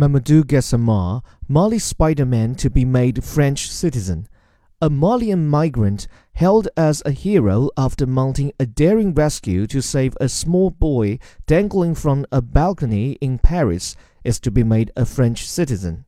Mamoudou Gassama, Mali Spider-Man to be made French citizen. A Malian migrant held as a hero after mounting a daring rescue to save a small boy dangling from a balcony in Paris is to be made a French citizen.